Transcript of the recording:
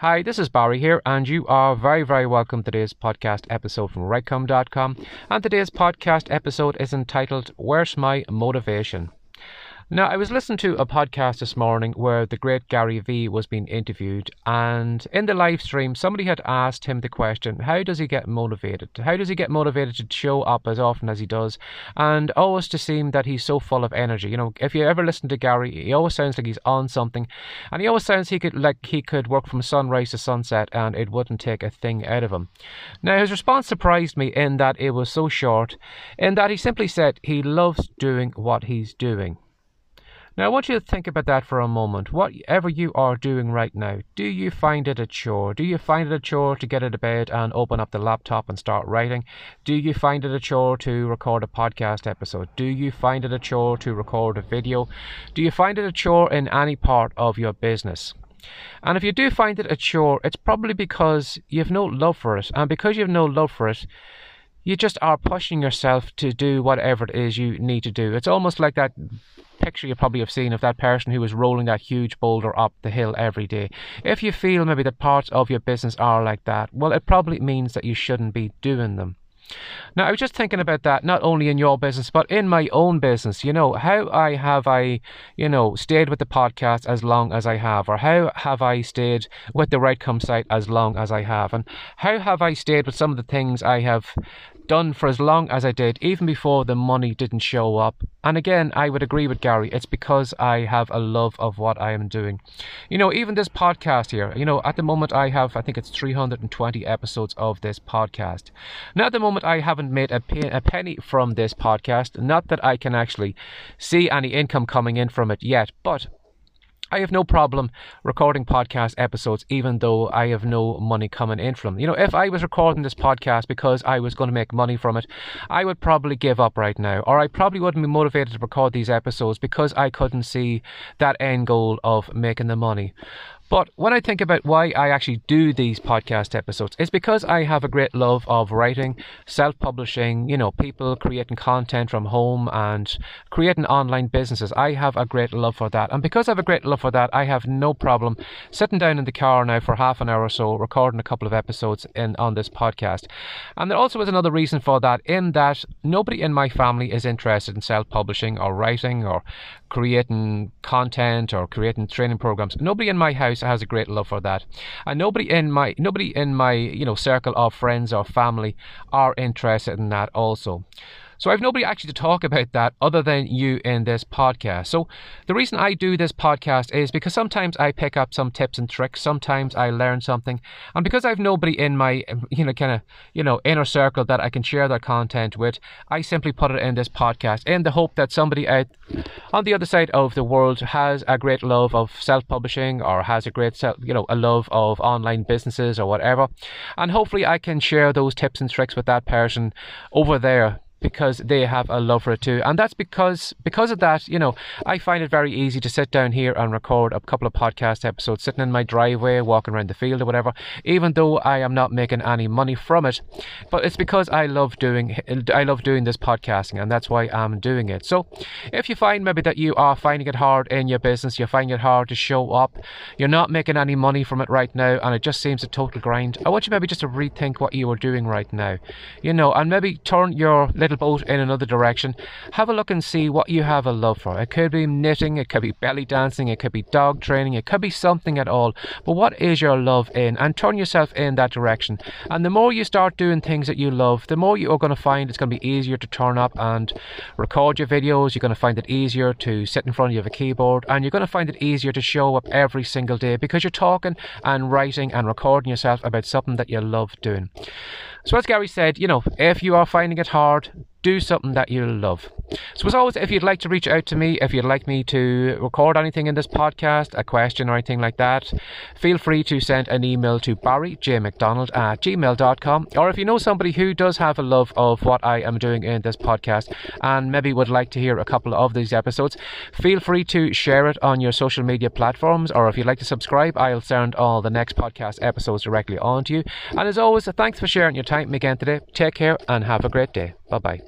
Hi, this is Barry here, and you are very, very welcome to today's podcast episode from WriteIncome.com. And today's podcast episode is entitled Where's My Motivation? Now, I was listening to a podcast this morning where the great Gary Vee was being interviewed, and in the live stream, somebody had asked him the question, How does he get motivated? How does he get motivated to show up as often as he does? And always to seem that he's so full of energy. You know, if you ever listen to Gary, he always sounds like he's on something, and he always sounds he could like he could work from sunrise to sunset and it wouldn't take a thing out of him. Now, his response surprised me in that it was so short, in that he simply said he loves doing what he's doing. Now, I want you to think about that for a moment. Whatever you are doing right now, do you find it a chore? Do you find it a chore to get out of bed and open up the laptop and start writing? Do you find it a chore to record a podcast episode? Do you find it a chore to record a video? Do you find it a chore in any part of your business? And if you do find it a chore, it's probably because you have no love for it. And because you have no love for it, you just are pushing yourself to do whatever it is you need to do. It's almost like that picture you probably have seen of that person who is rolling that huge boulder up the hill every day. If you feel maybe that parts of your business are like that, well, it probably means that you shouldn't be doing them. Now, I was just thinking about that, not only in your business, but in my own business. You know, how I have I, you know, stayed with the podcast as long as I have, or how have I stayed with the WriteIncome site as long as I have, and how have I stayed with some of the things I have done for as long as I did, even before the money didn't show up. And again, I would agree with Gary. It's because I have a love of what I am doing. You know, even this podcast here, you know, at the moment I have, I think it's 320 episodes of this podcast. Now, at the moment, I haven't made a, pe- a penny from this podcast. Not that I can actually see any income coming in from it yet, but I have no problem recording podcast episodes, even though I have no money coming in from them. You know, if I was recording this podcast because I was going to make money from it, I would probably give up right now, or I probably wouldn't be motivated to record these episodes because I couldn't see that end goal of making the money. But when I think about why I actually do these podcast episodes, it's because I have a great love of writing, self publishing, you know, people creating content from home and creating online businesses. I have a great love for that. And because I have a great love for that, I have no problem sitting down in the car now for half an hour or so, recording a couple of episodes in on this podcast. And there also is another reason for that, in that nobody in my family is interested in self publishing or writing or creating content or creating training programs. Nobody in my house has a great love for that, and nobody in my nobody in my you know circle of friends or family are interested in that also. So I've nobody actually to talk about that other than you in this podcast. So the reason I do this podcast is because sometimes I pick up some tips and tricks, sometimes I learn something, and because I've nobody in my you know kind of you know inner circle that I can share that content with, I simply put it in this podcast in the hope that somebody out on the other side of the world has a great love of self-publishing or has a great you know a love of online businesses or whatever, and hopefully I can share those tips and tricks with that person over there because they have a love for it too. And that's because because of that, you know, I find it very easy to sit down here and record a couple of podcast episodes sitting in my driveway, walking around the field or whatever, even though I am not making any money from it. But it's because I love doing I love doing this podcasting and that's why I'm doing it. So if you find maybe that you are finding it hard in your business, you're finding it hard to show up, you're not making any money from it right now and it just seems a total grind, I want you maybe just to rethink what you are doing right now. You know, and maybe turn your little boat in another direction, have a look and see what you have a love for. It could be knitting, it could be belly dancing, it could be dog training, it could be something at all. But what is your love in? And turn yourself in that direction. And the more you start doing things that you love, the more you are going to find it's going to be easier to turn up and record your videos. You're going to find it easier to sit in front of a keyboard, and you're going to find it easier to show up every single day because you're talking and writing and recording yourself about something that you love doing. So, as Gary said, you know, if you are finding it hard, do something that you love. So, as always, if you'd like to reach out to me, if you'd like me to record anything in this podcast, a question or anything like that, feel free to send an email to barryjmcdonald at gmail.com. Or if you know somebody who does have a love of what I am doing in this podcast and maybe would like to hear a couple of these episodes, feel free to share it on your social media platforms. Or if you'd like to subscribe, I'll send all the next podcast episodes directly on to you. And as always, thanks for sharing your time again today. Take care and have a great day. Bye bye.